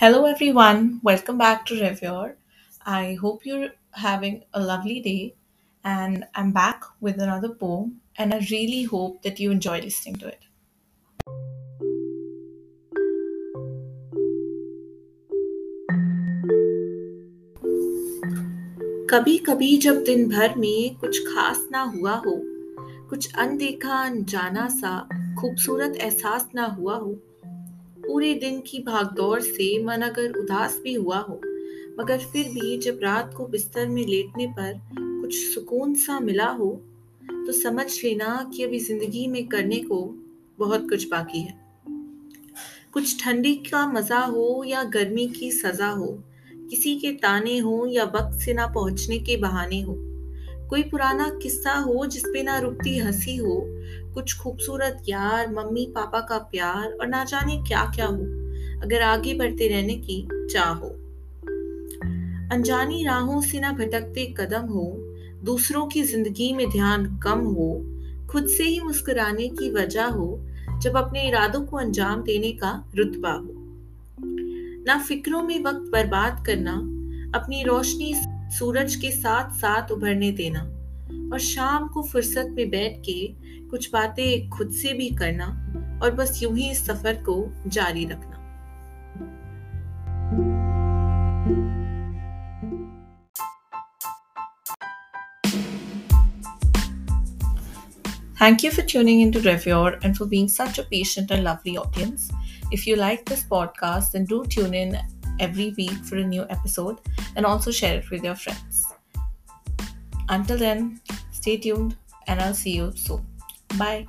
Hello, everyone. Welcome back to Reviewer. I hope you're having a lovely day, and I'm back with another poem, and I really hope that you enjoy listening to it. कभी कभी जब दिन भर में कुछ खास ना हुआ हो कुछ अनदेखा अनजाना सा खूबसूरत एहसास ना हुआ हो पूरे दिन की भागदौड़ से मन अगर उदास भी हुआ हो, मगर फिर भी जब रात को बिस्तर में लेटने पर कुछ सुकून सा मिला हो तो समझ लेना कि अभी ज़िंदगी में करने को बहुत कुछ बाकी है। कुछ ठंडी का मज़ा हो या गर्मी की सजा हो, किसी के ताने हो या वक्त से ना पहुँचने के बहाने हो कोई पुराना किस्सा हो जिसपे ना रुकती हँसी हो, कुछ खूबसूरत यार, मम्मी, पापा का प्यार और ना जाने क्या क्या हो, अगर आगे बढ़ते रहने की चाह हो। अनजानी राहों से ना भटकते कदम हो, दूसरों की ज़िंदगी में ध्यान कम हो, खुद से ही मुस्कुराने की वजह हो, जब अपने इरादों को अंजाम देने का रुतबा हो। ना फिक्रों में वक्त बर्बाद करना, अपनी रोशनी सूरज के साथ साथ उभरने देना और शाम को फुर्सत में बैठ के कुछ बातें खुद से भी करना और बस यूँ ही इस सफ़र को जारी रखना Thank you for tuning into Reviewer and for being such a patient and lovely audience. If you like this podcast, then do tune in every week for a new episode and also share it with your friends. Until then, stay tuned and I'll see you soon. Bye.